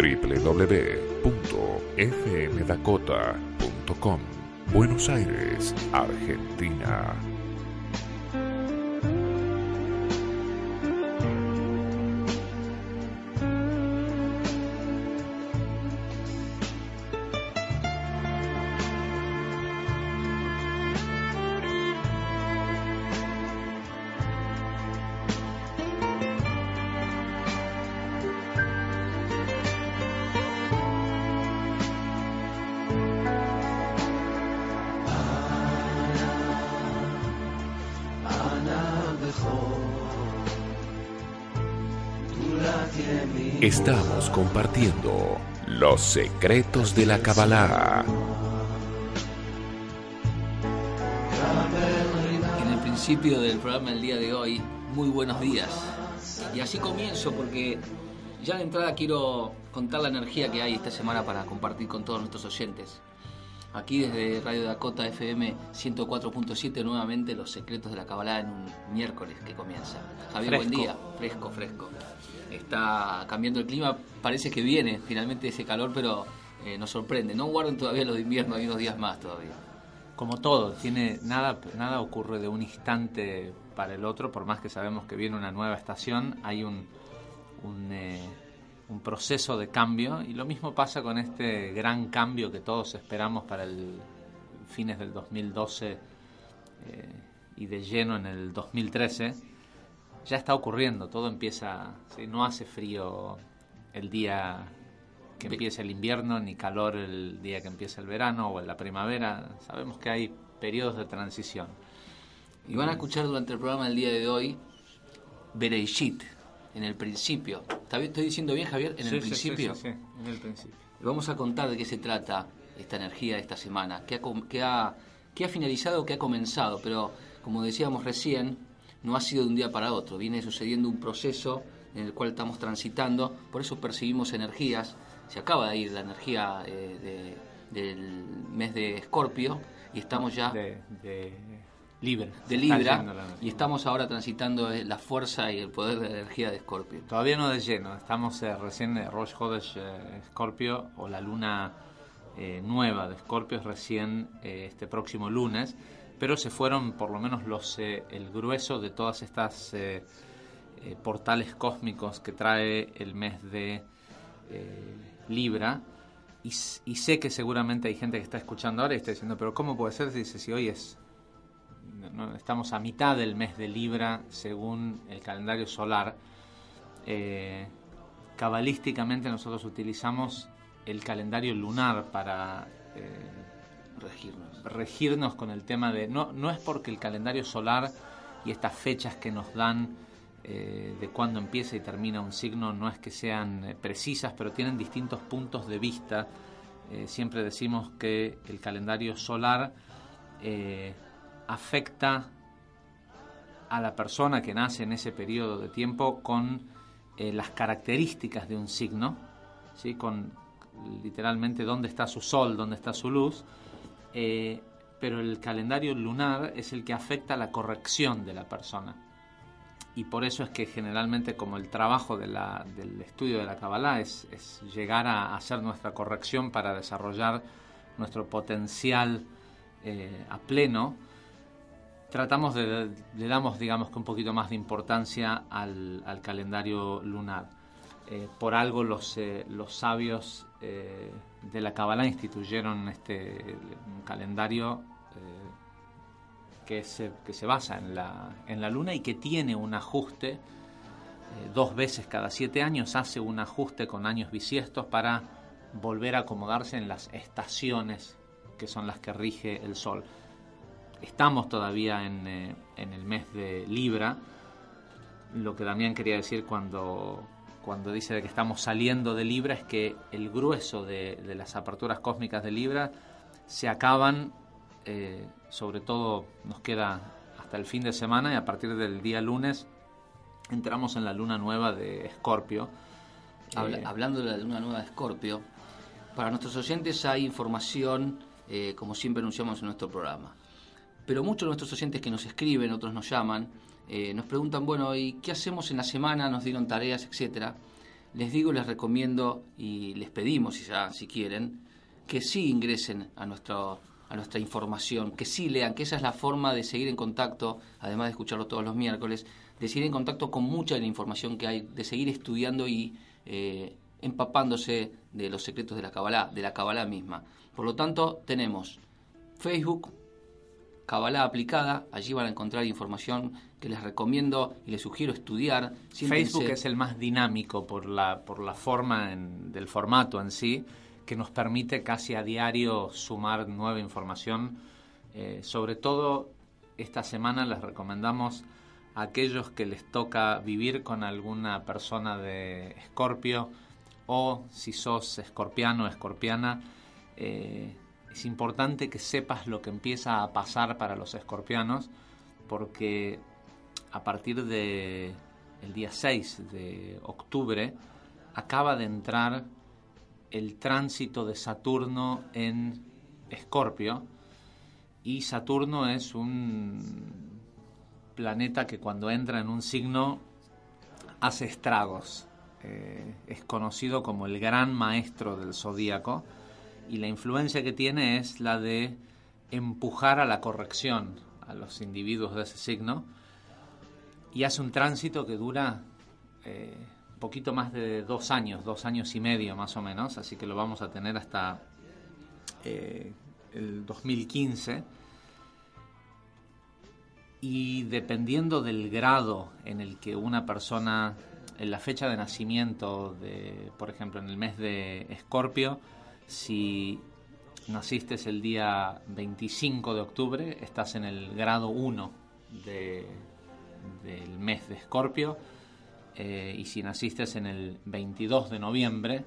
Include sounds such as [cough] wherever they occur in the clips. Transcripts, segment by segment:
www.fmdakota.com Buenos Aires, Argentina. Estamos compartiendo los secretos de la Kabbalah. En el principio del programa del día de hoy, muy buenos días. Y así comienzo porque ya de entrada quiero contar la energía que hay esta semana para compartir con todos nuestros oyentes. Aquí desde Radio Dakota FM 104.7 nuevamente los secretos de la Kabbalah en un miércoles que comienza. Javier, buen día. Fresco, fresco. Está cambiando el clima, parece que viene finalmente ese calor, pero eh, nos sorprende. No guarden todavía los de invierno, hay unos días más todavía. Como todo, tiene nada, nada ocurre de un instante para el otro, por más que sabemos que viene una nueva estación, hay un, un eh, un proceso de cambio y lo mismo pasa con este gran cambio que todos esperamos para el fines del 2012 eh, y de lleno en el 2013 ya está ocurriendo todo empieza no hace frío el día que empieza el invierno ni calor el día que empieza el verano o en la primavera sabemos que hay periodos de transición. Y van a escuchar durante el programa del día de hoy Bereishit en el principio. ¿Estoy diciendo bien, Javier? En el principio. Sí, en el principio. Vamos a contar de qué se trata esta energía de esta semana, qué ha, ha, finalizado, qué ha comenzado, pero como decíamos recién, no ha sido de un día para otro, viene sucediendo un proceso en el cual estamos transitando, por eso percibimos energías, se acaba de ir la energía eh, del mes de Escorpio y estamos ya... de Libra. De Libra. Y estamos ahora transitando eh, la fuerza y el poder de la energía de Escorpio. Todavía no de lleno. Estamos eh, recién en Rosh Hodesh Escorpio o la luna eh, nueva de Escorpio es recién este próximo lunes. Pero se fueron por lo menos los el grueso de todas estas portales cósmicos que trae el mes de Libra. Y, y, sé que seguramente hay gente que está escuchando ahora y está diciendo, pero ¿cómo puede ser? Dice, si hoy es estamos a mitad del mes de Libra según el calendario solar. Eh, cabalísticamente nosotros utilizamos el calendario lunar para eh, regirnos. regirnos con el tema de... No, no es porque el calendario solar y estas fechas que nos dan eh, de cuándo empieza y termina un signo no es que sean precisas, pero tienen distintos puntos de vista. siempre decimos que el calendario solar afecta a la persona que nace en ese periodo de tiempo con eh, las características de un signo, ¿sí? con literalmente dónde está su sol, dónde está su luz, eh, pero el calendario lunar es el que afecta la corrección de la persona. Y por eso es que generalmente como el trabajo del estudio de la Kabbalah es, llegar a hacer nuestra corrección para desarrollar nuestro potencial eh, a pleno, tratamos de, le damos, digamos, que un poquito más de importancia al, calendario lunar. Eh, por algo los, eh, los sabios eh, de la Kabbalah instituyeron este calendario que, se, que se basa en la, en la luna y que tiene un ajuste dos veces cada siete años hace un ajuste con años bisiestos para volver a acomodarse en las estaciones que son las que rige el Sol. Estamos todavía en, eh, en el mes de Libra, lo que también quería decir cuando, cuando dice que estamos saliendo de Libra es que el grueso de, de las aperturas cósmicas de Libra se acaban, eh, sobre todo nos queda hasta el fin de semana y a partir del día lunes entramos en la luna nueva de Escorpio. Eh, hablando de la luna nueva de Escorpio, para nuestros oyentes hay información, como siempre anunciamos en nuestro programa. Pero muchos de nuestros oyentes que nos escriben, otros nos llaman, eh, nos preguntan, bueno, ¿y qué hacemos en la semana? Nos dieron tareas, etcétera. Les digo, les recomiendo y les pedimos, si, ya, si quieren, que sí ingresen a, nuestro, a nuestra información, que sí lean, que esa es la forma de seguir en contacto, además de escucharlo todos los miércoles, de seguir en contacto con mucha de la información que hay, de seguir estudiando y eh, empapándose de los secretos de la Kabbalah, de la Kabbalah misma. Por lo tanto, tenemos Facebook, Kabbalah aplicada, allí van a encontrar información que les recomiendo y les sugiero estudiar. Facebook es el más dinámico por la, por la forma del formato en sí, que nos permite casi a diario sumar nueva información. Eh, sobre todo esta semana les recomendamos aquellos que les toca vivir con alguna persona de Escorpio o si sos escorpiano o escorpiana, eh, es importante que sepas lo que empieza a pasar para los escorpianos porque a partir de el día 6 de octubre acaba de entrar el tránsito de Saturno en Escorpio y Saturno es un planeta que cuando entra en un signo hace estragos. Eh, es conocido como el gran maestro del zodíaco y la influencia que tiene es la de empujar a la corrección a los individuos de ese signo y hace un tránsito que dura eh, un poquito más de dos años, dos años y medio más o menos, así que lo vamos a tener hasta eh, el 2015 y dependiendo del grado en el que una persona, en la fecha de nacimiento, de, por ejemplo, en el mes de Escorpio, si naciste el día 25 de octubre, estás en el grado 1 del mes de Escorpio, eh, y si naciste en el 22 de noviembre,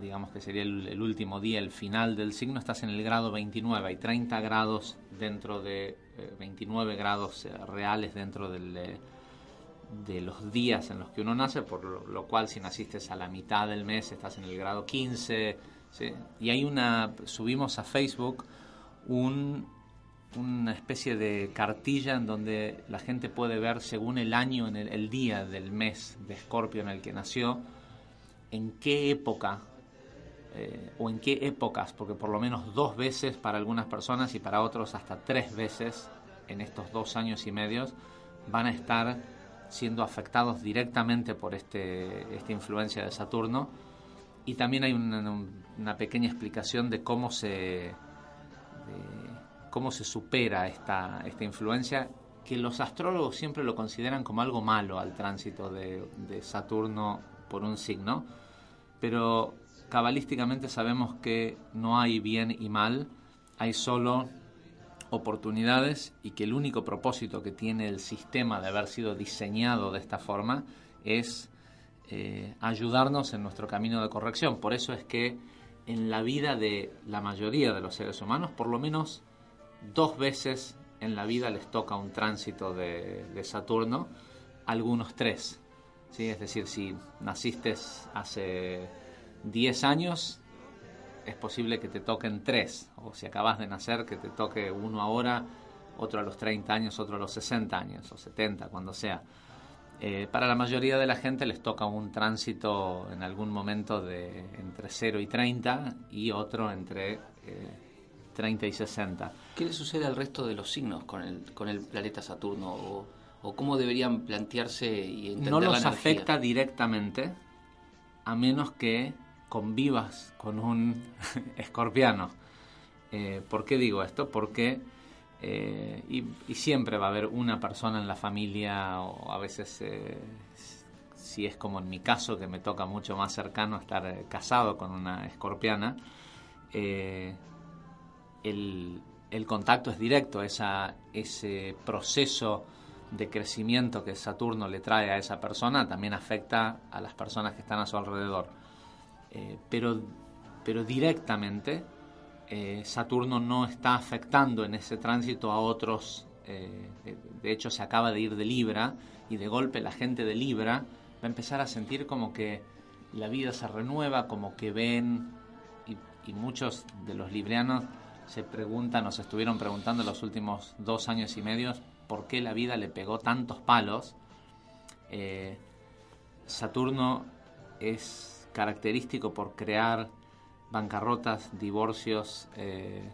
digamos que sería el, último día, el final del signo, estás en el grado 29, hay 30 grados dentro de 29 eh, grados eh, reales dentro del, de los días en los que uno nace, por lo, cual si naciste a la mitad del mes estás en el grado 15, y hay una, subimos a Facebook un, una especie de cartilla en donde la gente puede ver según el año, en el día del mes de Escorpio en el que nació, en qué época eh, o en qué épocas, porque por lo menos dos veces para algunas personas y para otros hasta tres veces en estos dos años y medios van a estar siendo afectados directamente por este, esta influencia de Saturno. Y también hay una, pequeña explicación de cómo se, cómo se supera esta, esta influencia, que los astrólogos siempre lo consideran como algo malo al tránsito de, Saturno por un signo, pero cabalísticamente sabemos que no hay bien y mal, hay solo oportunidades y que el único propósito que tiene el sistema de haber sido diseñado de esta forma es eh, ayudarnos en nuestro camino de corrección. Por eso es que en la vida de la mayoría de los seres humanos, por lo menos dos veces en la vida les toca un tránsito de, Saturno, algunos tres. ¿sí? Es decir, si naciste hace 10 años, es posible que te toquen 3, o si acabas de nacer, que te toque uno ahora, otro a los 30 años, otro a los 60 años, o 70, cuando sea. Eh, para la mayoría de la gente les toca un tránsito en algún momento de entre 0 y 30 y otro entre 30 eh, y 60. ¿Qué le sucede al resto de los signos con el, con el planeta Saturno? ¿O, o cómo deberían plantearse y entender No los afecta directamente, a menos que convivas con un [laughs] escorpiano. Eh, ¿Por qué digo esto? Porque eh, y, siempre va a haber una persona en la familia o a veces si es como en mi caso, que me toca mucho más cercano estar eh, casado con una escorpiana, eh, el, el, contacto es directo, esa, ese proceso de crecimiento que Saturno le trae a esa persona también afecta a las personas que están a su alrededor. Eh, pero, pero directamente Saturno no está afectando en ese tránsito a otros. de hecho, se acaba de ir de Libra y de golpe la gente de Libra va a empezar a sentir como que la vida se renueva, como que ven, y, muchos de los librianos se preguntan o se estuvieron preguntando los últimos dos años y medio por qué la vida le pegó tantos palos. Eh, Saturno es característico por crear bancarrotas, divorcios, eh,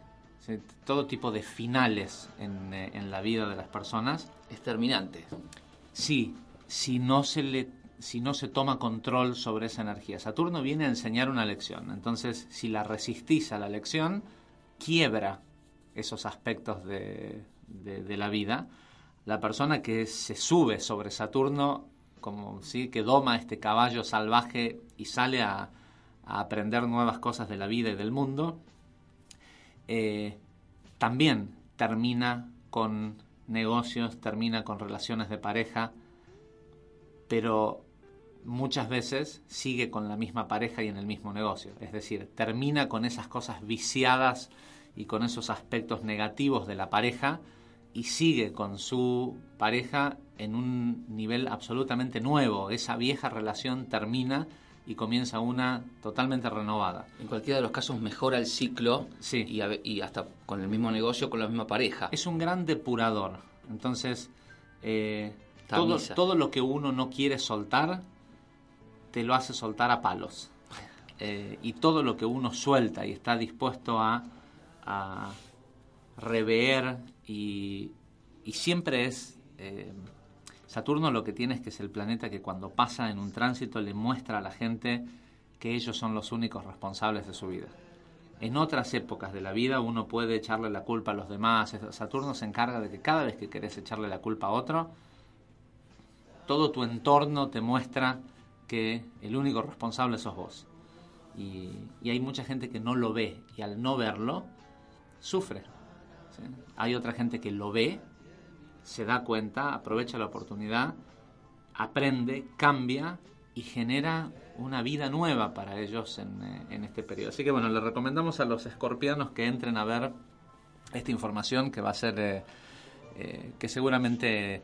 todo tipo de finales en, eh, en, la vida de las personas. Es terminante. Sí, si no se le si no se toma control sobre esa energía. Saturno viene a enseñar una lección. Entonces, si la resistís a la lección, quiebra esos aspectos de, la vida. La persona que se sube sobre Saturno, como ¿sí? que doma este caballo salvaje y sale a, aprender nuevas cosas de la vida y del mundo, eh, también termina con negocios, termina con relaciones de pareja, pero muchas veces sigue con la misma pareja y en el mismo negocio. Es decir, termina con esas cosas viciadas y con esos aspectos negativos de la pareja y sigue con su pareja en un nivel absolutamente nuevo. Esa vieja relación termina y comienza una totalmente renovada. En cualquiera de los casos mejora el ciclo sí. y, hasta con el mismo negocio, con la misma pareja. Es un gran depurador. Entonces, eh, todo, todo, lo que uno no quiere soltar, te lo hace soltar a palos. Eh, y todo lo que uno suelta y está dispuesto a, a rever y, y siempre es... Eh, Saturno lo que tiene es que es el planeta que cuando pasa en un tránsito le muestra a la gente que ellos son los únicos responsables de su vida. En otras épocas de la vida uno puede echarle la culpa a los demás. Saturno se encarga de que cada vez que querés echarle la culpa a otro, todo tu entorno te muestra que el único responsable sos vos. Y, hay mucha gente que no lo ve y al no verlo, sufre. Hay otra gente que lo ve, se da cuenta, aprovecha la oportunidad, aprende, cambia y genera una vida nueva para ellos en, eh, este periodo. Así que bueno, le recomendamos a los escorpianos que entren a ver esta información que va a ser, eh, eh, que seguramente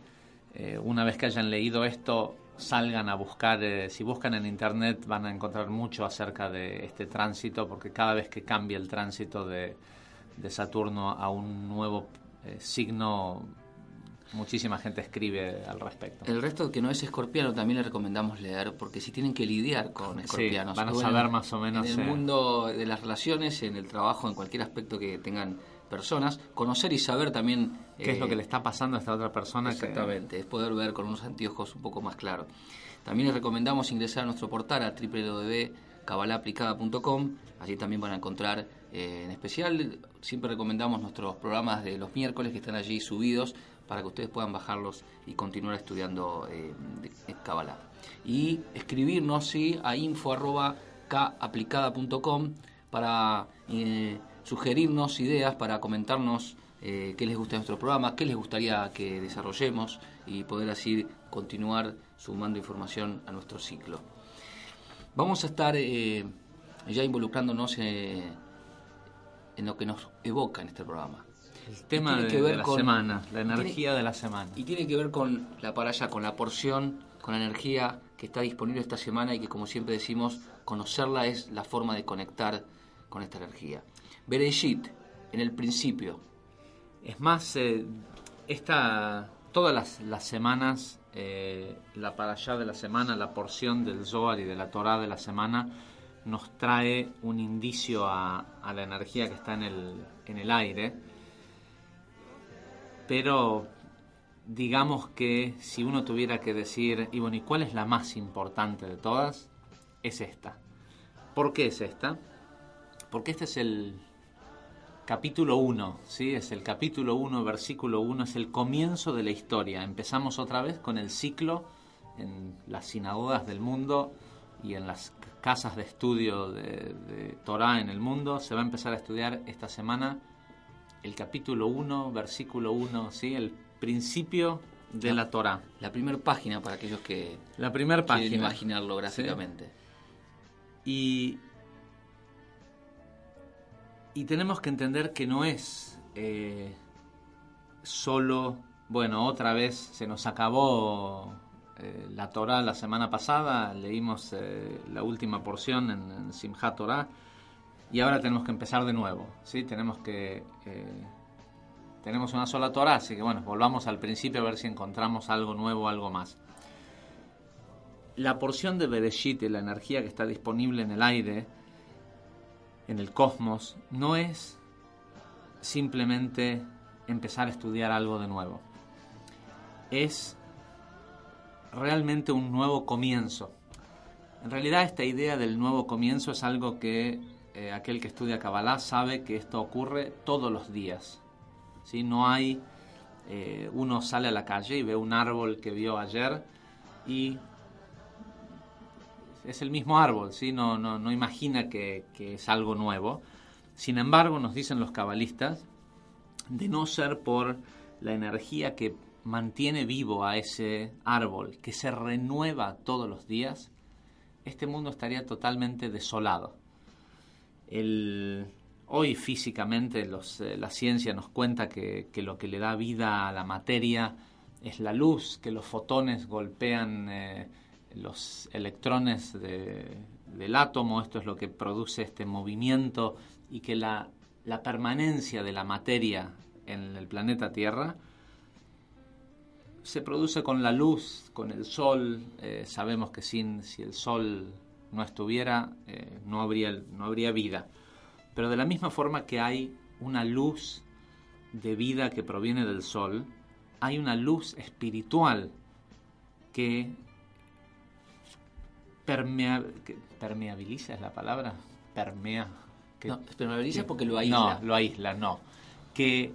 una vez que hayan leído esto salgan a buscar, si buscan en internet van a encontrar mucho acerca de este tránsito, porque cada vez que cambia el tránsito de, Saturno a un nuevo signo, muchísima gente escribe al respecto. El resto que no es escorpiano también le recomendamos leer, porque si tienen que lidiar con escorpianos. van a saber más o menos. En el mundo de las relaciones, en el trabajo, en cualquier aspecto que tengan personas, conocer y saber también... ¿Qué es lo que eh, le está pasando a esta otra persona? Exactamente, es poder ver con unos anteojos un poco más claros. También les recomendamos ingresar a nuestro portal a www.cabalaplicada.com, allí también van a encontrar, eh, en especial, siempre recomendamos nuestros programas de los miércoles que están allí subidos para que ustedes puedan bajarlos y continuar estudiando eh, Kabbalah. Y escribirnos ¿sí? a info.kaplicada.com para... Eh, sugerirnos ideas para comentarnos eh, qué les gusta nuestro programa, qué les gustaría que desarrollemos y poder así continuar sumando información a nuestro ciclo. Vamos a estar ya involucrándonos en lo que nos evoca en este programa. El tema de, que ver la semana, la energía de la semana. Y tiene que ver con la para allá, con la porción, con la energía que está disponible esta semana y que como siempre decimos, conocerla es la forma de conectar con esta energía. Bereshit, en el principio. Es más, eh, esta, todas las, semanas, eh, la para allá de la semana, la porción del Zohar y de la Torah de la semana, nos trae un indicio a, la energía que está en el, en el aire. Pero digamos que si uno tuviera que decir, y bueno, ¿y cuál es la más importante de todas? Es esta. ¿Por qué es esta? Porque este es el, capítulo 1, ¿sí? es el capítulo 1, versículo 1, es el comienzo de la historia. Empezamos otra vez con el ciclo en las sinagogas del mundo y en las casas de estudio de, de Torah en el mundo. Se va a empezar a estudiar esta semana el capítulo 1, versículo 1, ¿sí? el principio de la Torah. La primera página para aquellos que La primera quieren página. imaginarlo gráficamente. Y, y tenemos que entender que no es eh, solo, bueno, otra vez se nos acabó eh, la Torah la semana pasada, leímos eh, la última porción en, en Simchat Torah y ahora tenemos que empezar de nuevo, ¿sí? Tenemos que... eh, tenemos una sola Torah, así que bueno, volvamos al principio a ver si encontramos algo nuevo, algo más. La porción de Bereshit, la energía que está disponible en el aire, en el cosmos, no es simplemente empezar a estudiar algo de nuevo. Es realmente un nuevo comienzo. En realidad esta idea del nuevo comienzo es algo que eh, aquel que estudia Kabbalah sabe que esto ocurre todos los días. ¿sí? No hay, eh, uno sale a la calle y ve un árbol que vio ayer y es el mismo árbol, ¿sí? no, no, no imagina que, que es algo nuevo. Sin embargo, nos dicen los cabalistas, de no ser por la energía que mantiene vivo a ese árbol, que se renueva todos los días, este mundo estaría totalmente desolado. Hoy físicamente los, eh, la ciencia nos cuenta que, lo que le da vida a la materia es la luz, que los fotones golpean eh, los electrones de- del átomo, esto es lo que produce este movimiento y que la, la permanencia de la materia en el planeta Tierra se produce con la luz, con el sol. eh, sabemos que sin, si el sol no estuviera, eh, no, habría, no habría vida. Pero de la misma forma que hay una luz de vida que proviene del sol, hay una luz espiritual que, permea, que permeabiliza, es la palabra, permea. que- No, que- porque lo aísla. No, lo aísla, no. Que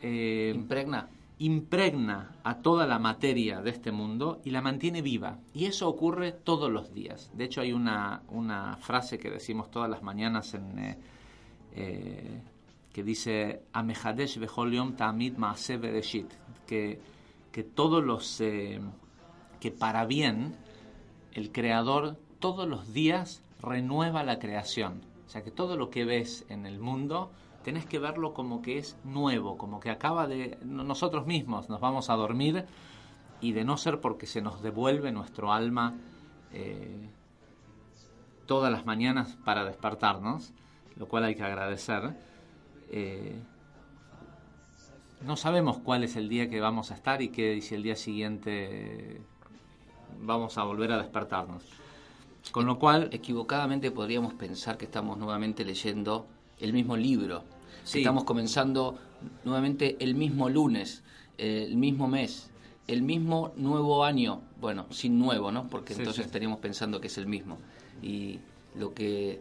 eh, Impregna. Impregna a toda la materia de este mundo y la mantiene viva. Y eso ocurre todos los días. De hecho, hay una, una frase que decimos todas las mañanas en, eh, eh, que dice Amehadesh bereshit", que, que todos los eh, que para bien el creador todos los días renueva la creación. O sea que todo lo que ves en el mundo tenés que verlo como que es nuevo, como que acaba de no- nosotros mismos nos vamos a dormir y de no ser porque se nos devuelve nuestro alma eh, todas las mañanas para despertarnos, lo cual hay que agradecer. eh, no sabemos cuál es el día que vamos a estar y que si el día siguiente vamos a volver a despertarnos. Con lo cual, Equivocadamente podríamos pensar que estamos nuevamente leyendo el mismo libro. Sí. Estamos comenzando nuevamente el mismo lunes, eh, el mismo mes, el mismo nuevo año. Bueno, sin nuevo, ¿no? Porque Sí, entonces sí. estaríamos pensando que es el mismo. Y lo que...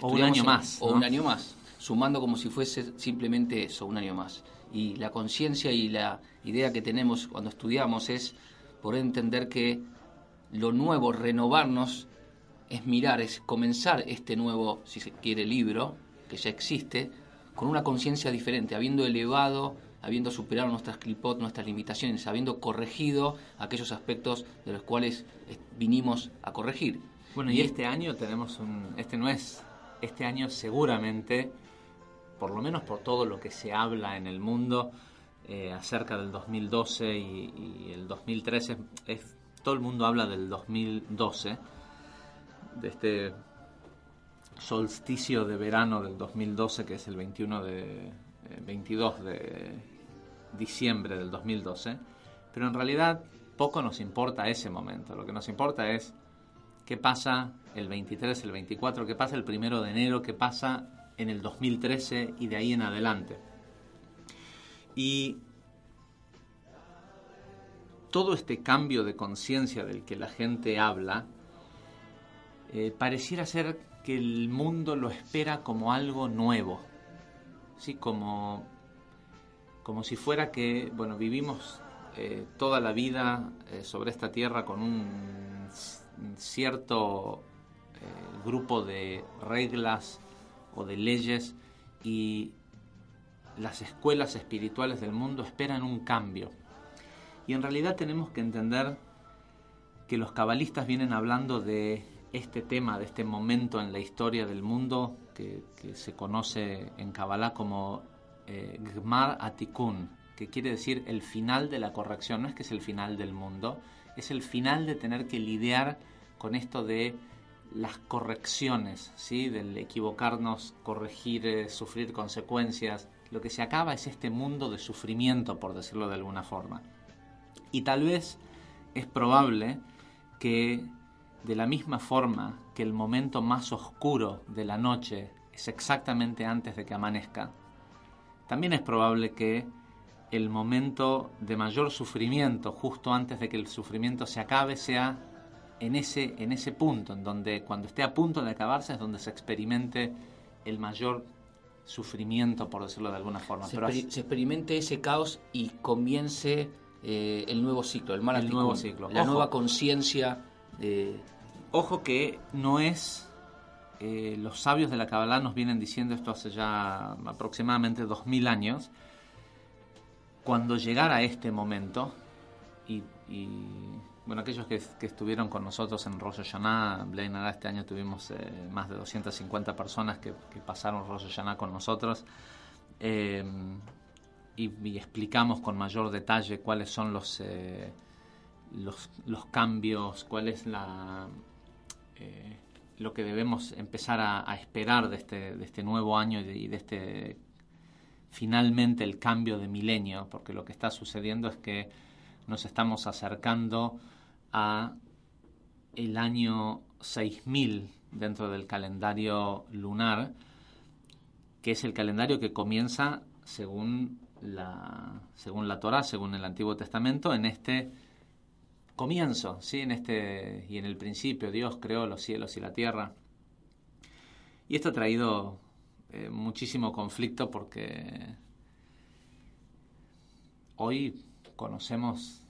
O un año más, O ¿no? un año más, sumando como si fuese simplemente eso, un año más. Y la conciencia y la idea que tenemos cuando estudiamos es poder entender que lo nuevo, renovarnos, es mirar, es comenzar este nuevo, si se quiere, libro, que ya existe, con una conciencia diferente, habiendo elevado, habiendo superado nuestras clipot, nuestras limitaciones, habiendo corregido aquellos aspectos de los cuales eh, vinimos a corregir. Bueno, y este año tenemos un... Este no es... Este año seguramente, por lo menos por todo lo que se habla en el mundo eh, acerca del 2012 y, y el 2013, es, todo el mundo habla del 2012, de este solsticio de verano del 2012, que es el 21 de... eh, 22 de diciembre del 2012, pero en realidad poco nos importa ese momento, lo que nos importa es qué pasa el 23, el 24, qué pasa el primero de enero, qué pasa en el 2013 y de ahí en adelante. Y todo este cambio de conciencia del que la gente habla, eh, pareciera ser que el mundo lo espera como algo nuevo, ¿sí? como, como si fuera que, bueno, vivimos eh, toda la vida eh, sobre esta tierra con un cierto grupo de reglas o de leyes y las escuelas espirituales del mundo esperan un cambio. Y en realidad tenemos que entender que los cabalistas vienen hablando de este tema, de este momento en la historia del mundo que, se conoce en Kabbalah como eh, Gmar Atikun, que quiere decir el final de la corrección. No es que es el final del mundo, es el final de tener que lidiar con esto de las correcciones, ¿sí? del equivocarnos, corregir, eh, sufrir consecuencias. Lo que se acaba es este mundo de sufrimiento, por decirlo de alguna forma. Y tal vez es probable que de la misma forma que el momento más oscuro de la noche es exactamente antes de que amanezca, también es probable que el momento de mayor sufrimiento, justo antes de que el sufrimiento se acabe, sea en ese, en ese punto, en donde cuando esté a punto de acabarse es donde se experimente el mayor sufrimiento, por decirlo de alguna forma. Se, experimente ese caos y comience eh, el nuevo ciclo, el, el nuevo ciclo. La nueva conciencia. Ojo que no es. Eh, los sabios de la Kabbalah nos vienen diciendo esto hace ya aproximadamente dos mil años. Cuando llegara este momento, y, bueno, aquellos que, estuvieron con nosotros en Rosh Hashanah, Blaine este año tuvimos eh, más de 250 personas que, pasaron Rosh Hashanah con nosotros y, explicamos con mayor detalle cuáles son los, eh, los, cambios, cuál es la, eh, lo que debemos empezar a, esperar de este, de este, nuevo año y de, este finalmente el cambio de milenio, porque lo que está sucediendo es que nos estamos acercando a el año 6000 dentro del calendario lunar, que es el calendario que comienza según la, según la Torah, según el Antiguo Testamento, en este comienzo, ¿sí? en este, y en el principio Dios creó los cielos y la tierra. Y esto ha traído eh, muchísimo conflicto porque hoy conocemos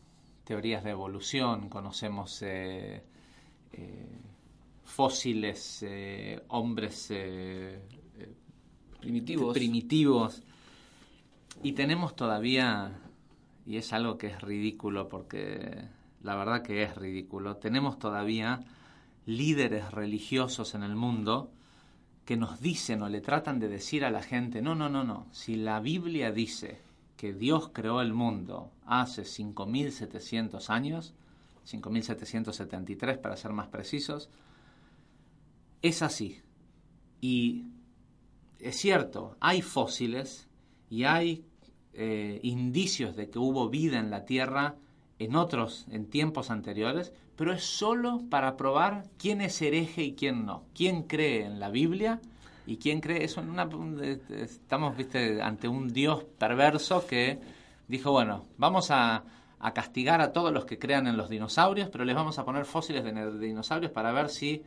teorías de evolución, conocemos eh, eh, fósiles, hombres primitivos. primitivos y tenemos todavía, y es algo que es ridículo porque la verdad que es ridículo, tenemos todavía líderes religiosos en el mundo que nos dicen o le tratan de decir a la gente, no, no, no, no, si la Biblia dice que Dios creó el mundo hace 5.700 años, 5.773 para ser más precisos, es así. Y es cierto, hay fósiles y hay eh, indicios de que hubo vida en la Tierra en otros, en tiempos anteriores, pero es solo para probar quién es hereje y quién no, quién cree en la Biblia y quién cree eso una estamos viste ante un Dios perverso que dijo bueno vamos a, a, castigar a todos los que crean en los dinosaurios, pero les vamos a poner fósiles de dinosaurios para ver si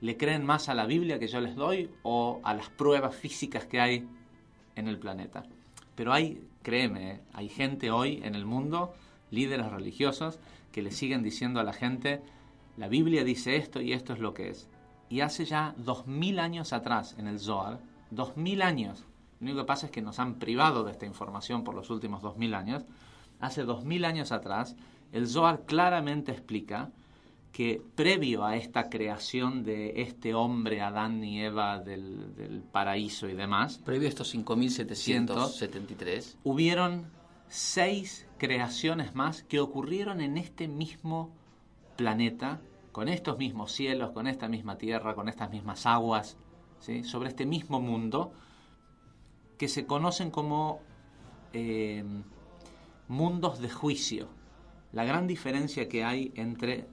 le creen más a la Biblia que yo les doy o a las pruebas físicas que hay en el planeta. Pero hay, créeme, ¿eh? hay gente hoy en el mundo, líderes religiosos, que le siguen diciendo a la gente, la Biblia dice esto y esto es lo que es. Y hace ya dos mil años atrás, en el Zohar, dos mil años, lo único que pasa es que nos han privado de esta información por los últimos dos mil años, hace dos mil años atrás, el Zohar claramente explica que previo a esta creación de este hombre, Adán y Eva del, paraíso y demás, previo a estos 5.773, hubieron seis creaciones más que ocurrieron en este mismo planeta, con estos mismos cielos, con esta misma tierra, con estas mismas aguas, ¿sí? sobre este mismo mundo, que se conocen como eh, mundos de juicio. La gran diferencia que hay entre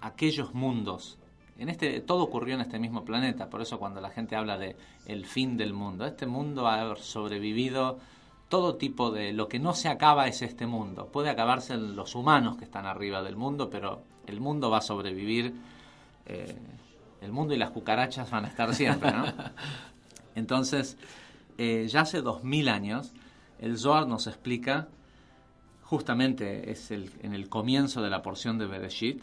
aquellos mundos. En este, todo ocurrió en este mismo planeta, por eso cuando la gente habla de el fin del mundo, este mundo ha sobrevivido todo tipo de... Lo que no se acaba es este mundo. Puede acabarse en los humanos que están arriba del mundo, pero el mundo va a sobrevivir. Eh, el mundo y las cucarachas van a estar siempre, ¿no? [laughs] Entonces, eh, ya hace dos mil años, el Zohar nos explica justamente es el, en el comienzo de la porción de Bereshit,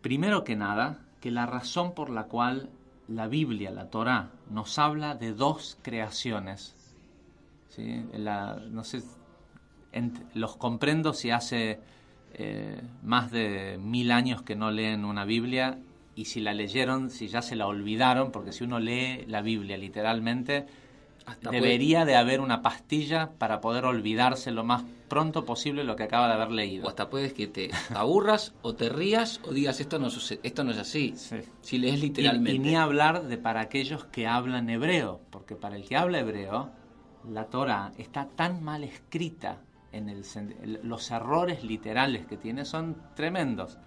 primero que nada, que la razón por la cual la Biblia, la Torá, nos habla de dos creaciones. ¿Sí? La, no sé, los comprendo si hace eh, más de mil años que no leen una Biblia y si la leyeron, si ya se la olvidaron, porque si uno lee la Biblia literalmente, debería de haber una pastilla para poder olvidarse lo más pronto posible lo que acaba de haber leído. O hasta puedes que te aburras o te rías o digas esto no, esto no es así. Si lees literalmente. Y, ni hablar de para aquellos que hablan hebreo, porque para el que habla hebreo, la Torah está tan mal escrita, en los errores literales que tiene son tremendos.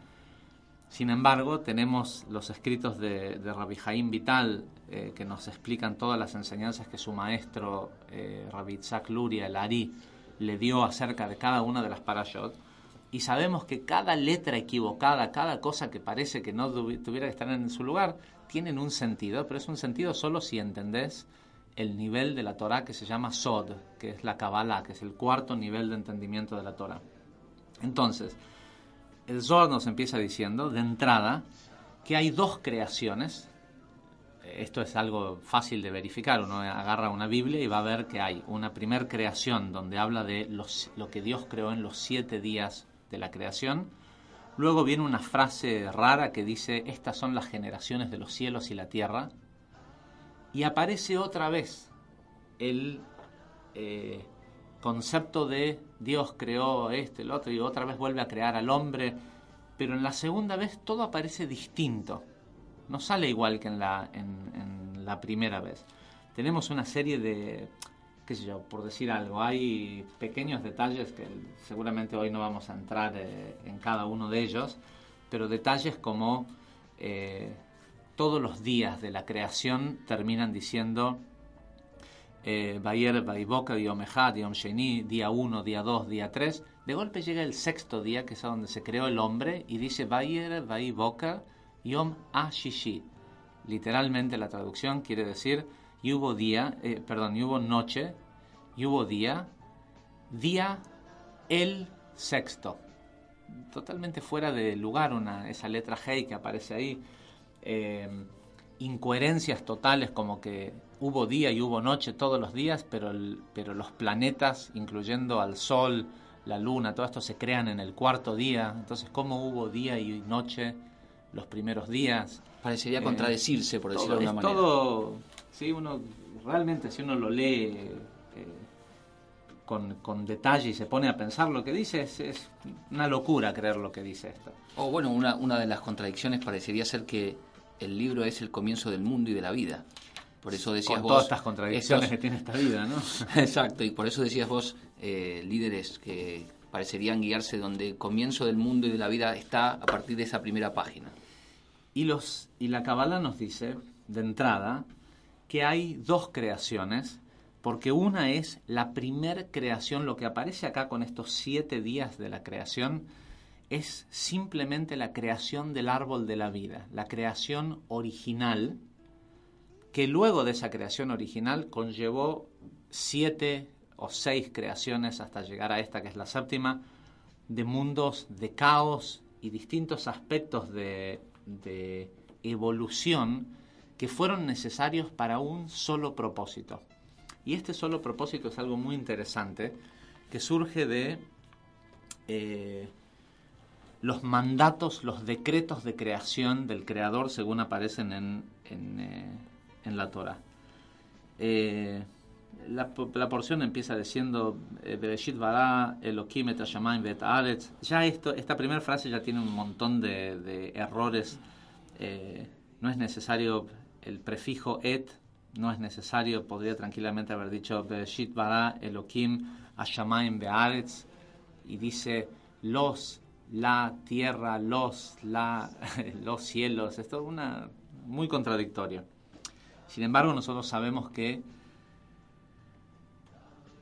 Sin embargo, tenemos los escritos de, de Rabbi Jaim Vital eh, que nos explican todas las enseñanzas que su maestro, eh, Rabbi Itzhak Luria, el Ari, le dio acerca de cada una de las parashot. Y sabemos que cada letra equivocada, cada cosa que parece que no tuviera que estar en su lugar, tienen un sentido, pero es un sentido solo si entendés el nivel de la Torah que se llama Sod, que es la Kabbalah, que es el cuarto nivel de entendimiento de la Torah. Entonces, el Zohar nos empieza diciendo, de entrada, que hay dos creaciones. Esto es algo fácil de verificar. Uno agarra una Biblia y va a ver que hay una primer creación donde habla de lo que Dios creó en los siete días de la creación. Luego viene una frase rara que dice, estas son las generaciones de los cielos y la tierra. Y aparece otra vez el eh, concepto de Dios creó este, el otro, y otra vez vuelve a crear al hombre, pero en la segunda vez todo aparece distinto. No sale igual que en la, en, la primera vez. Tenemos una serie de, qué sé yo, por decir algo, hay pequeños detalles que seguramente hoy no vamos a entrar eh, en cada uno de ellos, pero detalles como eh, todos los días de la creación terminan diciendo eh, Bayer, Baiboka, Yom Echad, Yom Sheni, día 1, día 2, día 3. De golpe llega el sexto día, que es donde se creó el hombre, y dice Bayer, Baiboka, Yom Ashishi. Literalmente la traducción quiere decir, y hubo día, eh, perdón, y hubo noche, y hubo día, día el sexto. Totalmente fuera de lugar una, esa letra Hey que aparece ahí. Eh, incoherencias totales como que hubo día y hubo noche todos los días, pero, pero los planetas, incluyendo al Sol, la Luna, todo esto se crean en el cuarto día. Entonces, ¿cómo hubo día y noche los primeros días? Parecería eh, contradecirse, por decirlo de alguna manera. Todo, sí, uno realmente, si uno lo lee eh, con, con, detalle y se pone a pensar lo que dice, es, es, una locura creer lo que dice esto. O bueno, una, una de las contradicciones parecería ser que el libro es el comienzo del mundo y de la vida. Por eso decías Con todas estas contradicciones que tiene esta vida, ¿no? [laughs] Exacto, y por eso decías vos, eh, líderes que parecerían guiarse donde el comienzo del mundo y de la vida está a partir de esa primera página. Y, los, y la Kabbalah nos dice, de entrada, que hay dos creaciones, porque una es la primer creación, lo que aparece acá con estos siete días de la creación, es simplemente la creación del árbol de la vida, la creación original, que luego de esa creación original conllevó siete o seis creaciones hasta llegar a esta que es la séptima, de mundos de caos y distintos aspectos de, evolución que fueron necesarios para un solo propósito. Y este solo propósito es algo muy interesante que surge de eh, los mandatos, los decretos de creación del creador según aparecen en, eh, en la Torah. Eh, la, porción empieza diciendo eh, Bereshit bara Elohim et vet Ya esto, esta primera frase ya tiene un montón de, errores. Eh, no es necesario el prefijo et, no es necesario, podría tranquilamente haber dicho Bereshit bara Elohim Hashamayim y dice los, la tierra, los, la, [laughs] los cielos. Esto es una, muy contradictorio. Sin embargo, nosotros sabemos que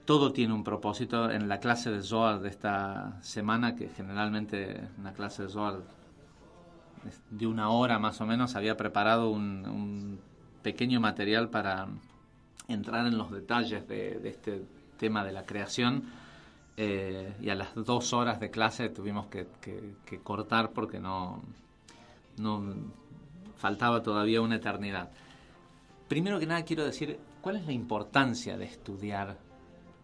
todo tiene un propósito. En la clase de Zohar de esta semana, que generalmente una clase de Zohar de una hora más o menos, había preparado un, pequeño material para entrar en los detalles de, este tema de la creación. Eh, y a las dos horas de clase tuvimos que, cortar porque no, faltaba todavía una eternidad. Primero que nada quiero decir cuál es la importancia de estudiar,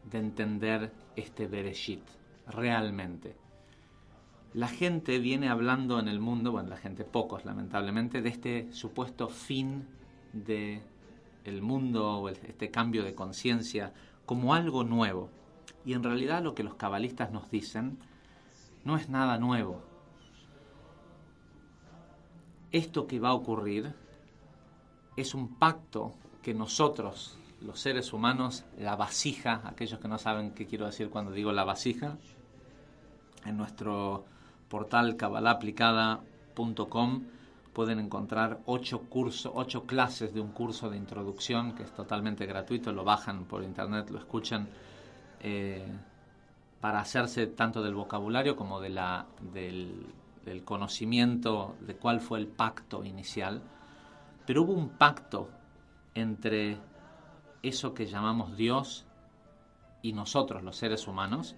de entender este Bereshit realmente. La gente viene hablando en el mundo, bueno, la gente pocos lamentablemente, de este supuesto fin de el mundo o este cambio de conciencia como algo nuevo. Y en realidad lo que los cabalistas nos dicen no es nada nuevo. Esto que va a ocurrir es un pacto que nosotros, los seres humanos, la vasija, aquellos que no saben qué quiero decir cuando digo la vasija, en nuestro portal cabalaplicada.com pueden encontrar ocho cursos, ocho clases de un curso de introducción que es totalmente gratuito, lo bajan por internet, lo escuchan eh, para hacerse tanto del vocabulario como del conocimiento de cuál fue el pacto inicial. Pero hubo un pacto entre eso que llamamos Dios y nosotros, los seres humanos,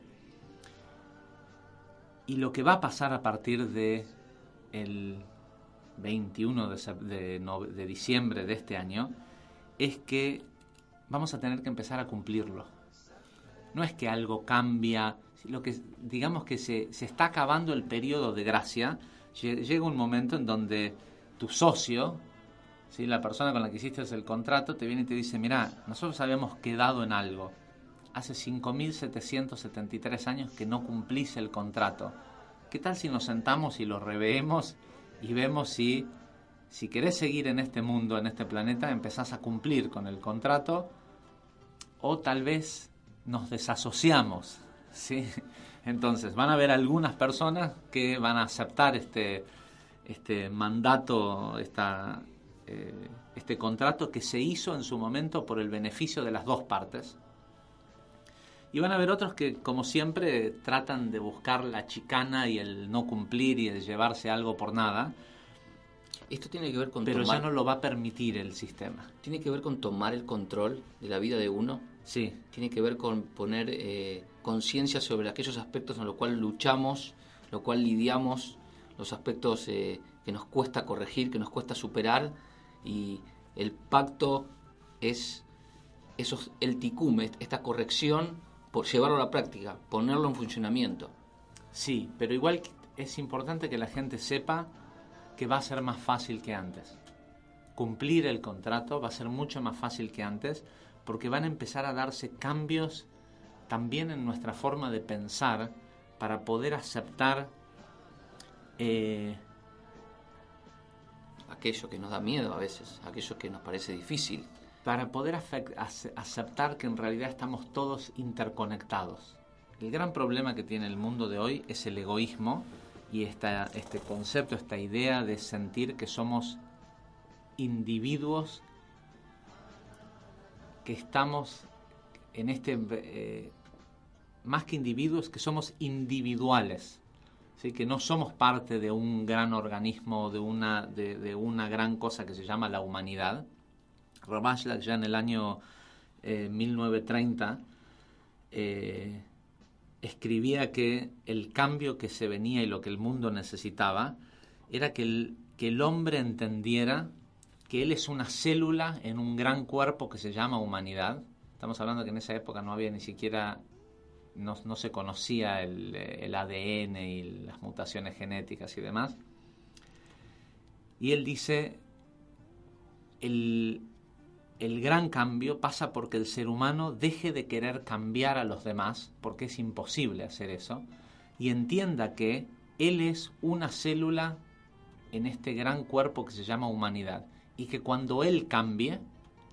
y lo que va a pasar a partir de el 21 de, de, diciembre de este año es que vamos a tener que empezar a cumplirlo. No es que algo cambia, lo que digamos que se, se está acabando el periodo de gracia, llega un momento en donde tu socio, ¿sí? la persona con la que hiciste el contrato, te viene y te dice, mira, nosotros habíamos quedado en algo, hace 5.773 años que no cumplís el contrato. ¿Qué tal si nos sentamos y lo reveemos y vemos si, si querés seguir en este mundo, en este planeta, empezás a cumplir con el contrato o tal vez nos desasociamos? ¿sí? [laughs] Entonces, van a haber algunas personas que van a aceptar este, este mandato, esta, eh, este contrato que se hizo en su momento por el beneficio de las dos partes. Y van a haber otros que, como siempre, tratan de buscar la chicana y el no cumplir y el llevarse algo por nada. Esto tiene que ver con Pero ya no lo va a permitir el sistema. Tiene que ver con tomar el control de la vida de uno. Sí. Tiene que ver con poner eh, conciencia sobre aquellos aspectos en los cuales luchamos, lo cual lidiamos, los aspectos eh, que nos cuesta corregir, que nos cuesta superar. Y el pacto es esos, el ticume, esta corrección por llevarlo a la práctica, ponerlo en funcionamiento. Sí, pero igual es importante que la gente sepa que va a ser más fácil que antes. Cumplir el contrato va a ser mucho más fácil que antes porque van a empezar a darse cambios también en nuestra forma de pensar para poder aceptar eh, aquello que nos da miedo a veces, aquello que nos parece difícil para poder aceptar que en realidad estamos todos interconectados. El gran problema que tiene el mundo de hoy es el egoísmo y esta, este concepto, esta idea de sentir que somos individuos que estamos en este, eh, más que individuos, que somos individuales, ¿sí? que no somos parte de un gran organismo, de una, de, una gran cosa que se llama la humanidad, Ramashlag ya en el año 1930 eh, eh, escribía que el cambio que se venía y lo que el mundo necesitaba era que el, que el hombre entendiera que él es una célula en un gran cuerpo que se llama humanidad. Estamos hablando que en esa época no había ni siquiera, no, se conocía el, el ADN y las mutaciones genéticas y demás. Y él dice, el gran cambio pasa porque el ser humano deje de querer cambiar a los demás, porque es imposible hacer eso, y entienda que él es una célula en este gran cuerpo que se llama humanidad, y que cuando él cambie,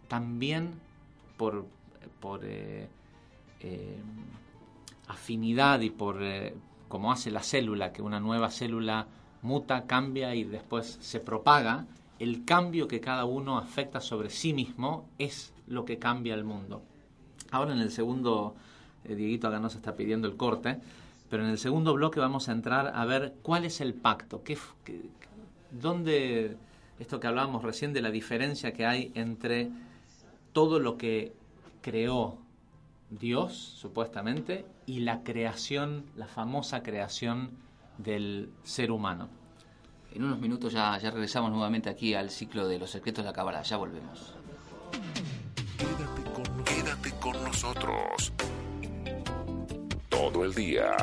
también por, por eh, eh, afinidad y por eh, como hace la célula, que una nueva célula muta, cambia y después se propaga, el cambio que cada uno afecta sobre sí mismo es lo que cambia el mundo. Ahora en el segundo, eh, Dieguito acá nos está pidiendo el corte, pero en el segundo bloque vamos a entrar a ver cuál es el pacto, qué, dónde, esto que hablábamos recién de la diferencia que hay entre todo lo que creó Dios, supuestamente, y la creación, la famosa creación del ser humano. En unos minutos ya, ya regresamos nuevamente aquí al ciclo de los secretos de la cábala. Ya volvemos. Quédate con, quédate con nosotros. Todo el día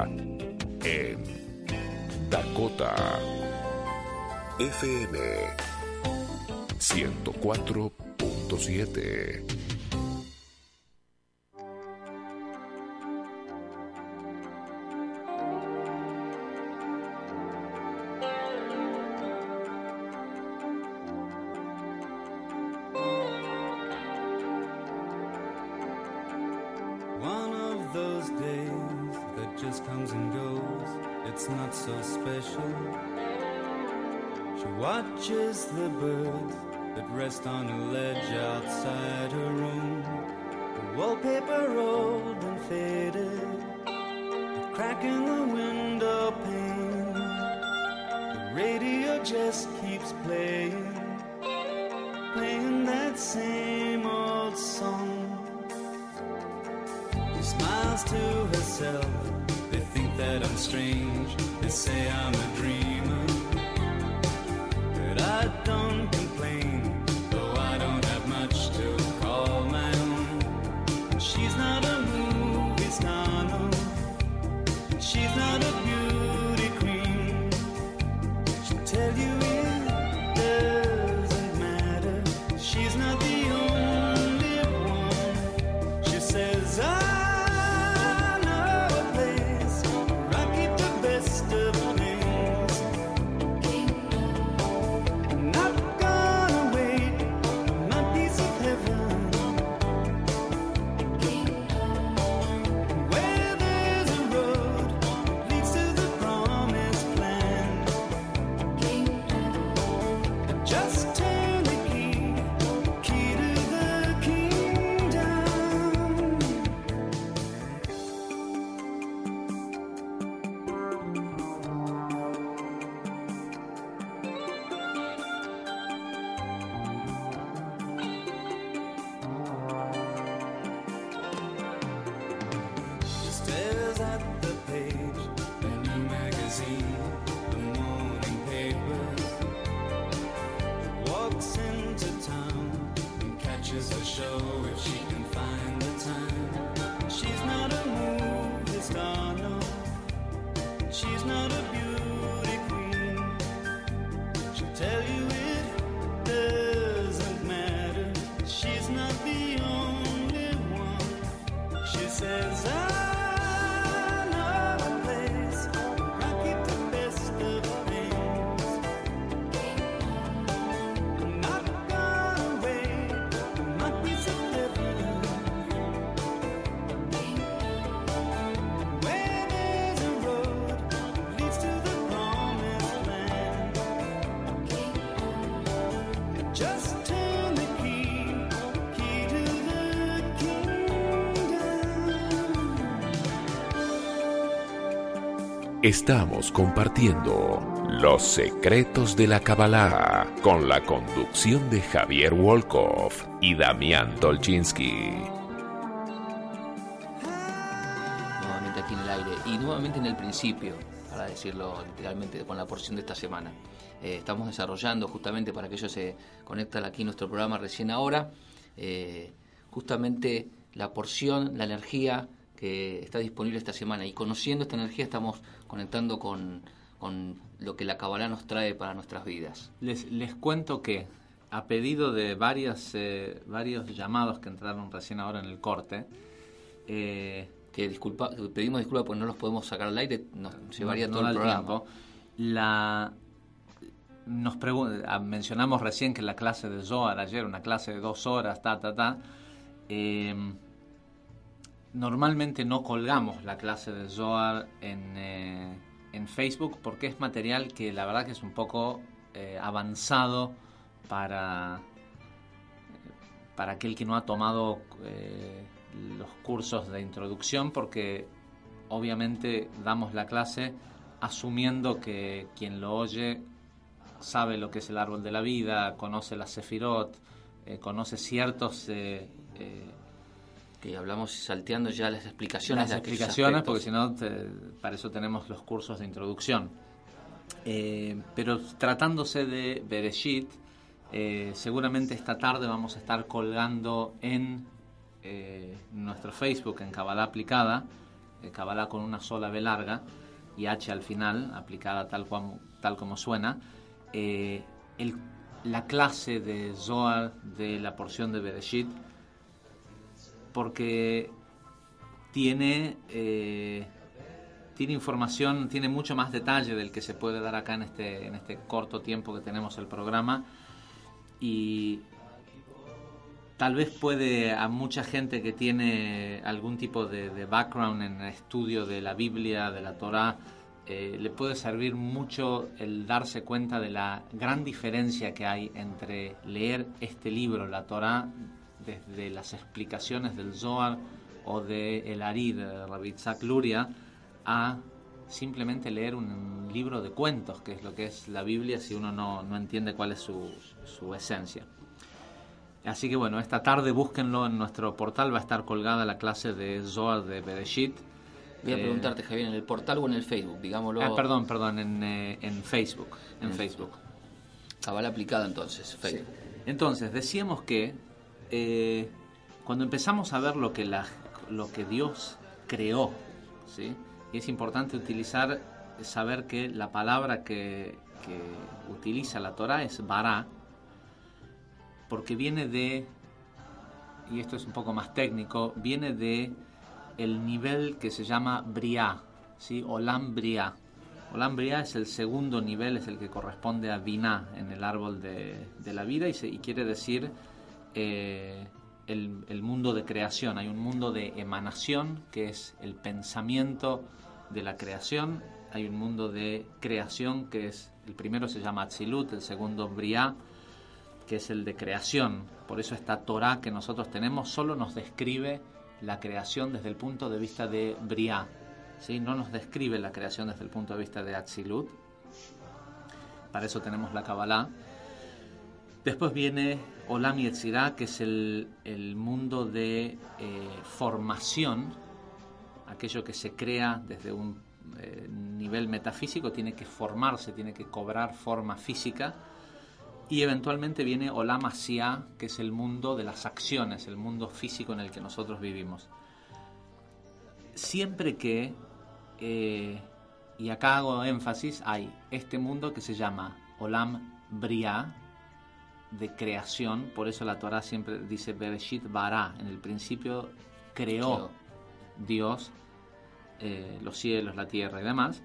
en Dakota FM 104.7. She's not a Estamos compartiendo los secretos de la Kabbalah con la conducción de Javier Wolkoff y Damián Dolczynski. Nuevamente aquí en el aire y nuevamente en el principio, para decirlo literalmente con la porción de esta semana. Eh, estamos desarrollando justamente para que ellos se conectan aquí nuestro programa recién ahora, eh, justamente la porción, la energía que está disponible esta semana. Y conociendo esta energía estamos conectando con, con lo que la Kabbalah nos trae para nuestras vidas. Les, les cuento que a pedido de varias, eh, varios llamados que entraron recién ahora en el corte, eh, Que disculpa, pedimos disculpas porque no los podemos sacar al aire, nos llevaría no- todo no el programa. tiempo. La, nos ah, mencionamos recién que la clase de Zohar ayer, una clase de dos horas, ta, ta, ta. eh, normalmente no colgamos la clase de Zohar en, eh, en Facebook porque es material que la verdad que es un poco eh, avanzado para, para aquel que no ha tomado eh, los cursos de introducción porque obviamente damos la clase asumiendo que quien lo oye sabe lo que es el árbol de la vida, conoce la sefirot, conoce ciertos Que hablamos salteando ya las explicaciones las de explicaciones, porque si no, para eso tenemos los cursos de introducción. Eh, pero tratándose de Bereshit, eh, seguramente esta tarde vamos a estar colgando en eh, nuestro Facebook, en Kabbalah aplicada, eh, Kabbalah con una sola B larga y H al final, aplicada tal, cuam- tal como suena, eh, el- la clase de Zohar de la porción de Bereshit, porque tiene, eh, tiene información, tiene mucho más detalle del que se puede dar acá en este, en este corto tiempo que tenemos el programa. Y tal vez puede a mucha gente que tiene algún tipo de, de background en el estudio de la Biblia, de la Torá, eh, le puede servir mucho el darse cuenta de la gran diferencia que hay entre leer este libro, la Torá, desde las explicaciones del Zohar o de el Ari de Rabbi Itzhak Luria, a simplemente leer un libro de cuentos, que es lo que es la Biblia, si uno no, no entiende cuál es su, su esencia. Así que bueno, esta tarde búsquenlo en nuestro portal, va a estar colgada la clase de Zohar de Bereshit. Voy a Eh, preguntarte, Javier, ¿en el portal o en el Facebook? Digámoslo. Ah, perdón, perdón, en, eh, en Facebook. En Facebook. Cabal aplicada entonces, Facebook. Entonces, decíamos que eh, cuando empezamos a ver lo que, lo que Dios creó, ¿sí? y es importante utilizar, saber que la palabra que, utiliza la Torah es bara, porque viene de, y esto es un poco más técnico, viene de el nivel que se llama Briá, ¿sí? Olam Briá. Olam es el segundo nivel, es el que corresponde a Binah en el árbol de, la vida y quiere decir eh, el, mundo de creación. Hay un mundo de emanación que es el pensamiento de la creación. Hay un mundo de creación que es, el primero se llama Atzilut, el segundo Briá, que es el de creación. Por eso esta Torah que nosotros tenemos solo nos describe la creación desde el punto de vista de Briá. ¿sí? No nos describe la creación desde el punto de vista de Atzilut. Para eso tenemos la Kabbalah. Después viene Olam Yetzirah, que es el, el mundo de eh, formación, aquello que se crea desde un eh, nivel metafísico, tiene que formarse, tiene que cobrar forma física. Y eventualmente viene Olam Asiá, que es el mundo de las acciones, el mundo físico en el que nosotros vivimos. Siempre que, eh, y acá hago énfasis, hay este mundo que se llama Olam Briá, de creación, por eso la Torah siempre dice Bereshit Bara, en el principio creó. Dios eh, los cielos, la tierra y demás.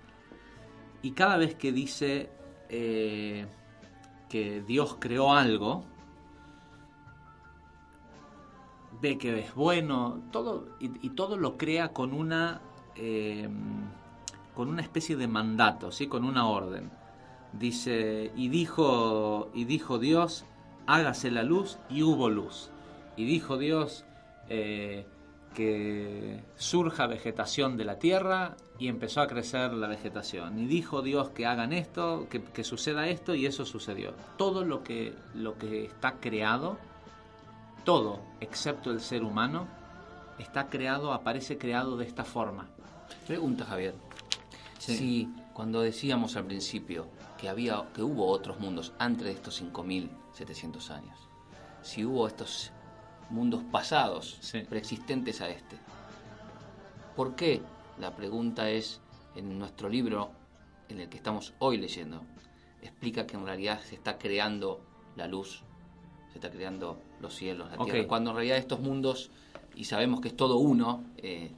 Y cada vez que dice eh, que Dios creó algo, ve que es bueno, todo, y, y todo lo crea con una, eh, con una especie de mandato, ¿sí? con una orden. Dice, y dijo, y dijo Dios, hágase la luz, y hubo luz. Y dijo Dios eh, que surja vegetación de la tierra, y empezó a crecer la vegetación. Y dijo Dios que hagan esto, que, que suceda esto, y eso sucedió. Todo lo que, lo que está creado, todo, excepto el ser humano, está creado, aparece creado de esta forma. Pregunta, Javier. Sí. Si cuando decíamos al principio que había que hubo otros mundos antes de estos 5700 años, si hubo estos mundos pasados Sí. preexistentes a este, ¿por qué? La pregunta es en nuestro libro en el que estamos hoy leyendo explica que en realidad se está creando la luz, se está creando los cielos, la tierra, cuando en realidad estos mundos y sabemos que es todo uno, eh,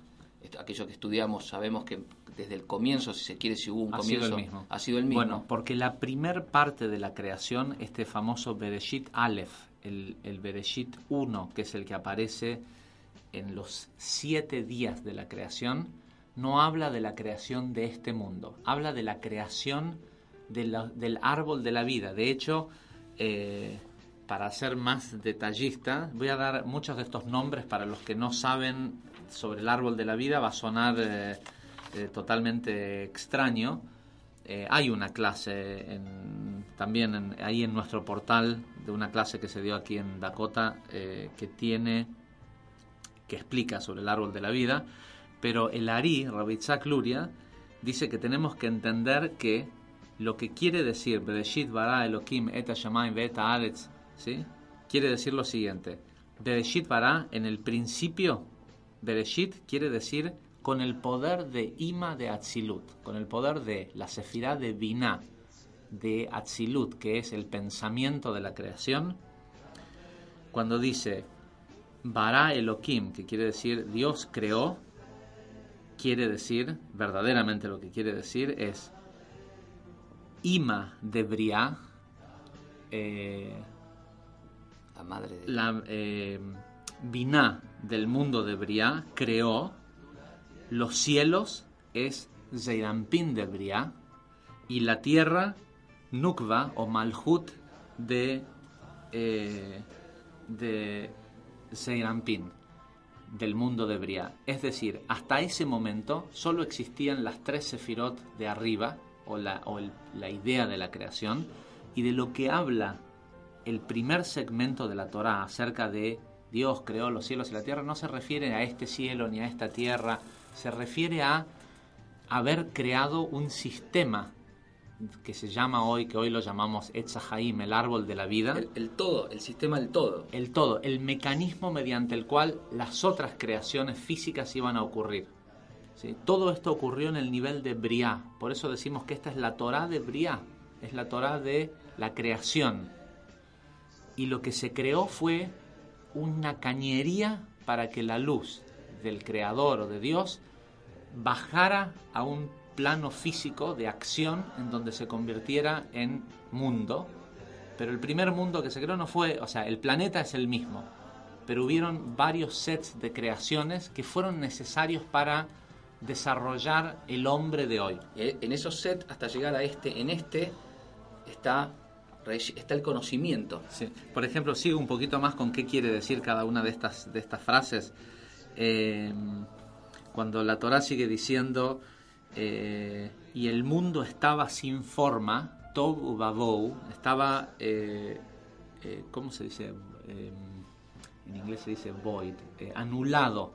esto- aquello que estudiamos sabemos que desde el comienzo, si se quiere, si hubo un Ha sido comienzo, el mismo. ha sido el mismo. Bueno, porque la primer parte de la creación, este famoso Bereshit Aleph, el, el Bereshit 1, que es el que aparece en los siete días de la creación, no habla de la creación de este mundo, habla de la creación de la- del árbol de la vida. De hecho, eh, para ser más detallista, voy a dar muchos de estos nombres para los que no saben sobre el árbol de la vida, va a sonar eh, eh, totalmente extraño. Eh, hay una clase también en- ahí en nuestro portal de una clase que se dio aquí en Dakota que tiene que explica sobre el árbol de la vida, pero el Ari, Rabitzak Luria, dice que tenemos que entender que lo que quiere decir Bereshit bara Elohim et hashamayim ve'et haaretz, ¿sí? quiere decir lo siguiente. Bereshit bara, en el principio, Bereshit quiere decir con el poder de Ima de Atzilut, con el poder de la sefirá de Binah, de Atzilut, que es el pensamiento de la creación. Cuando dice Bara Elohim, que quiere decir Dios creó, quiere decir, verdaderamente lo que quiere decir es Ima de Briá, eh, La madre de... la eh, Binah del mundo de Briá creó, los cielos es Zeirampin de Briá y la tierra Nukva o Malhut de, eh, de del mundo de Briá. Es decir, hasta ese momento solo existían las tres sefirot de arriba o, la, o la idea de la creación y de lo que habla el primer segmento de la Torá acerca de Dios creó los cielos y la tierra no se refiere a este cielo ni a esta tierra, se refiere a haber creado un sistema que se llama hoy, que hoy lo llamamos Etzahaim, el árbol de la vida, El, el todo, el sistema del todo. el todo, el mecanismo mediante el cual las otras creaciones físicas iban a ocurrir. ¿sí? Todo esto ocurrió en el nivel de Briá, por eso decimos que esta es la Torá de Briá, es la Torá de la creación. Y lo que se creó fue una cañería para que la luz del Creador o de Dios bajara a un plano físico de acción en donde se convirtiera en mundo. Pero el primer mundo que se creó no fue, o sea, el planeta es el mismo, pero hubieron varios sets de creaciones que fueron necesarios para desarrollar el hombre de hoy. Eh, En esos sets, hasta llegar a este, en este, está, está el conocimiento. Por ejemplo, sigo un poquito más con qué quiere decir cada una de estas, de estas frases. Eh, cuando la Torah sigue diciendo, eh, y el mundo estaba sin forma, Tov estaba, eh, eh, ¿cómo se dice? Eh, en inglés se dice void, anulado.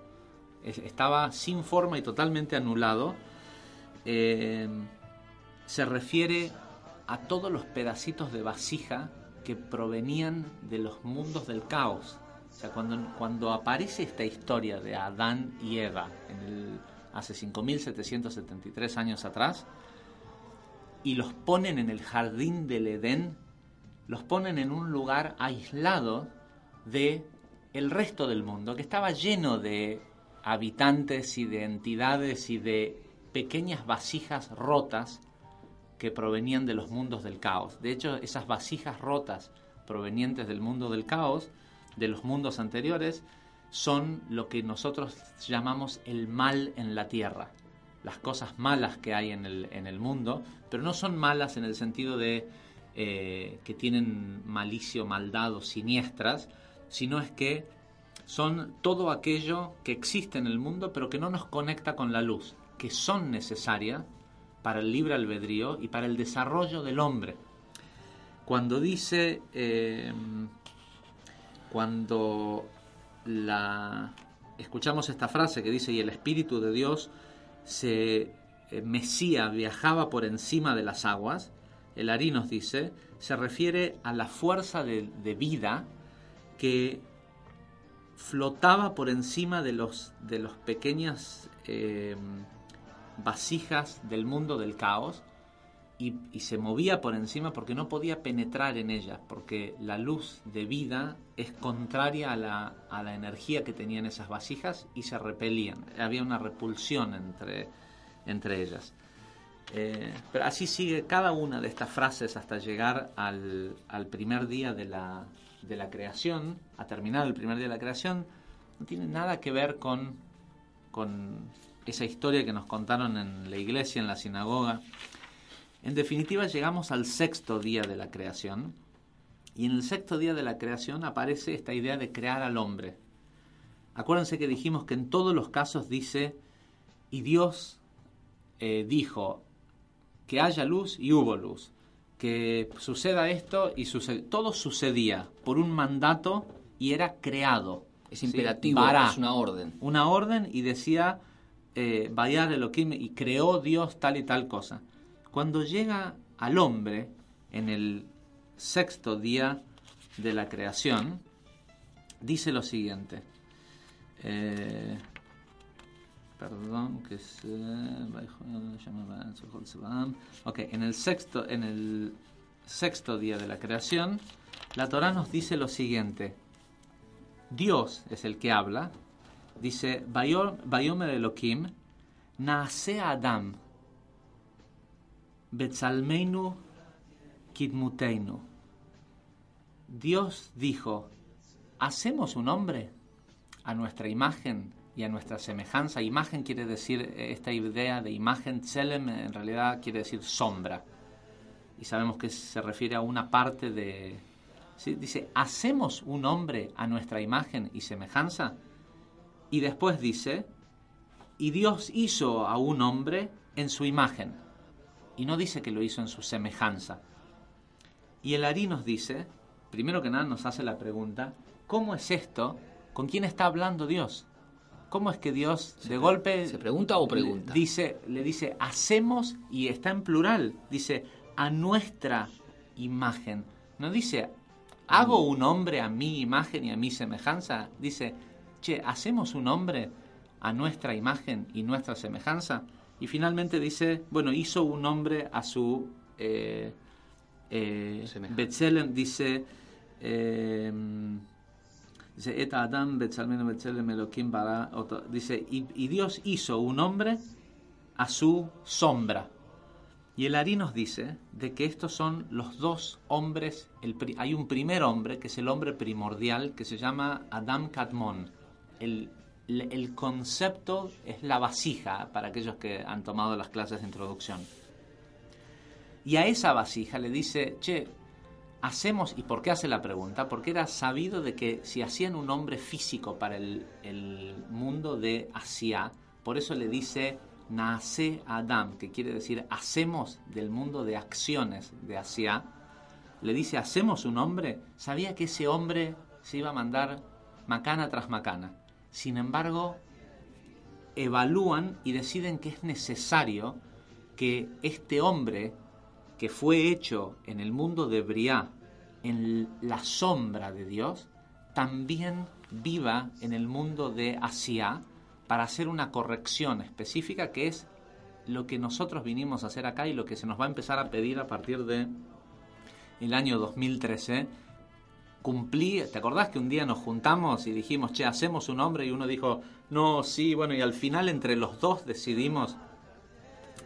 Es- estaba sin forma y totalmente anulado. Eh, se refiere a todos los pedacitos de vasija que provenían de los mundos del caos. O sea, cuando, cuando aparece esta historia de Adán y Eva hace 5.773 años atrás, y los ponen en el jardín del Edén, los ponen en un lugar aislado de el resto del mundo, que estaba lleno de habitantes y de entidades y de pequeñas vasijas rotas que provenían de los mundos del caos. De hecho, esas vasijas rotas provenientes del mundo del caos, de los mundos anteriores, son lo que nosotros llamamos el mal en la tierra. Las cosas malas que hay en el, en el mundo, pero no son malas en el sentido de eh, que tienen malicio, maldad o siniestras, sino es que son todo aquello que existe en el mundo pero que no nos conecta con la luz, que son necesarias para el libre albedrío y para el desarrollo del hombre. Cuando dice, eh, cuando la, escuchamos esta frase que dice, y el Espíritu de Dios se eh, Mesía viajaba por encima de las aguas, el Ari nos dice, se refiere a la fuerza de, de vida que flotaba por encima de los de los pequeñas eh, vasijas del mundo del caos y, se movía por encima porque no podía penetrar en ellas, porque la luz de vida es contraria a la, a la energía que tenían esas vasijas y se repelían. Había una repulsión entre, entre ellas. Eh, pero así sigue cada una de estas frases hasta llegar al, al primer día de la, de la creación, a terminar el primer día de la creación. No tiene nada que ver con, con esa historia que nos contaron en la iglesia, en la sinagoga. En definitiva, llegamos al sexto día de la creación. Y en el sexto día de la creación aparece esta idea de crear al hombre. Acuérdense que dijimos que en todos los casos dice, y Dios eh, dijo que haya luz y hubo luz, que suceda esto y sucede. Todo sucedía por un mandato y era creado. Es ¿sí? imperativo, Bara. es una orden. Una orden y decía, eh, Bayar Elohim, y creó Dios tal y tal cosa. Cuando llega al hombre en el sexto día de la creación, dice lo siguiente. Eh, perdón, que se... Ok, en el sexto, en el sexto día de la creación, la Torah nos dice lo siguiente. Dios es el que habla. Dice, "Vayo- Vayomer Elohim, Naase Adam, Betzalmeinu Kidmuteinu. Dios dijo, ¿hacemos un hombre a nuestra imagen y a nuestra semejanza? Imagen quiere decir, eh, esta idea de imagen, Tselem en realidad quiere decir sombra. Y sabemos que se refiere a una parte de... ¿sí? Dice, ¿hacemos un hombre a nuestra imagen y semejanza? Y después dice, y Dios hizo a un hombre en su imagen. Y no dice que lo hizo en su semejanza. Y el Ari nos dice, primero que nada nos hace la pregunta, ¿cómo es esto? ¿Con quién está hablando Dios? ¿Cómo es que Dios de golpe ¿Se pregunta o pregunta? dice, le dice, hacemos y está en plural, dice, a nuestra imagen. No dice, hago un hombre a mi imagen y a mi semejanza. Dice, che, hacemos un hombre a nuestra imagen y nuestra semejanza. Y finalmente dice, bueno, hizo un hombre a su... Eh, eh, dice... eh, Dice, y, y Dios hizo un hombre a su sombra. Y el Ari nos dice de que estos son los dos hombres, el hay un primer hombre que es el hombre primordial que se llama Adam Kadmon. El, el- concepto es la vasija para aquellos que han tomado las clases de introducción. Y a esa vasija le dice, che, hacemos, ¿y por qué hace la pregunta? Porque era sabido de que si hacían un hombre físico para el, el mundo de Asia, por eso le dice Naase Adam, que quiere decir hacemos del mundo de acciones de Asia, le dice hacemos un hombre, sabía que ese hombre se iba a mandar macana tras macana. Sin embargo, evalúan y deciden que es necesario que este hombre que fue hecho en el mundo de Briá, en la sombra de Dios, también viva en el mundo de Asia para hacer una corrección específica que es lo que nosotros vinimos a hacer acá y lo que se nos va a empezar a pedir a partir de el año 2013 cumplí, ¿te acordás que un día nos juntamos y dijimos, che, hacemos un hombre? Y uno dijo, no, sí, bueno, y al final entre los dos decidimos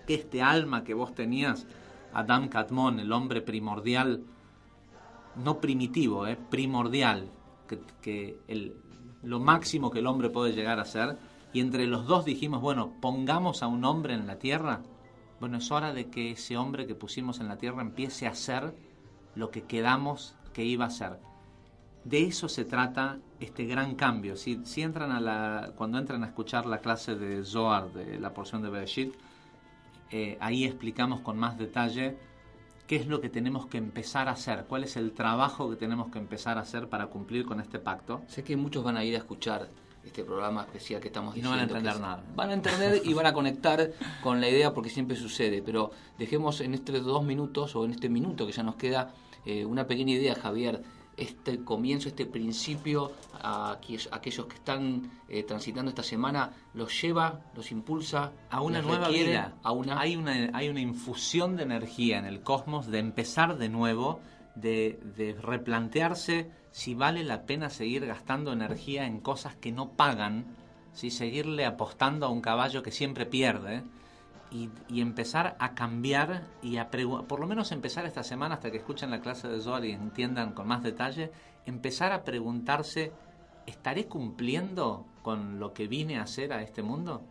que este alma que vos tenías, Adam Katmon, el hombre primordial, no primitivo, eh, primordial, que, el, lo máximo que el hombre puede llegar a ser, y entre los dos dijimos, bueno, pongamos a un hombre en la tierra, bueno, es hora de que ese hombre que pusimos en la tierra empiece a hacer lo que quedamos que iba a ser. De eso se trata este gran cambio. Si, si entran a la, cuando entran a escuchar la clase de Zohar, de la porción de Bereshit, eh, ahí explicamos con más detalle qué es lo que tenemos que empezar a hacer, cuál es el trabajo que tenemos que empezar a hacer para cumplir con este pacto. Sé que muchos van a ir a escuchar este programa especial que estamos Y no van a diciendo, entender nada. Van a entender y van a conectar con la idea porque siempre sucede, pero dejemos en estos dos minutos o en este minuto que ya nos queda eh, una pequeña idea, Javier. Este comienzo, este principio, a aquellos, que están eh, transitando esta semana, los lleva, los impulsa a una nueva requiere vida. A una... Hay, una, hay una infusión de energía en el cosmos de empezar de nuevo, de, de replantearse si vale la pena seguir gastando energía en cosas que no pagan, si seguirle apostando a un caballo que siempre pierde. Y, empezar a cambiar y a por lo menos empezar esta semana hasta que escuchen la clase de Zohar y entiendan con más detalle, empezar a preguntarse, ¿estaré cumpliendo con lo que vine a hacer a este mundo?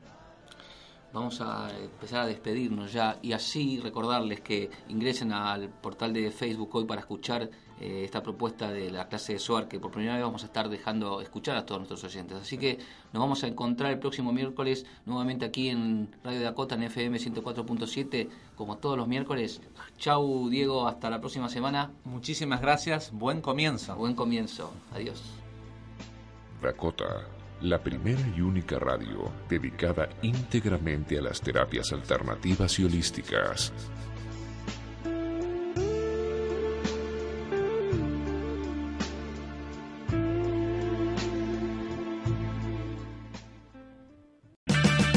Vamos a empezar a despedirnos ya y así recordarles que ingresen al portal de Facebook hoy para escuchar eh, esta propuesta de la clase de SOAR que por primera vez vamos a estar dejando escuchar a todos nuestros oyentes. Así que nos vamos a encontrar el próximo miércoles nuevamente aquí en Radio Dakota en FM 104.7 como todos los miércoles. Chau Diego, hasta la próxima semana. Muchísimas gracias, buen comienzo. Buen comienzo. Adiós. Dakota, la primera y única radio dedicada íntegramente a las terapias alternativas y holísticas.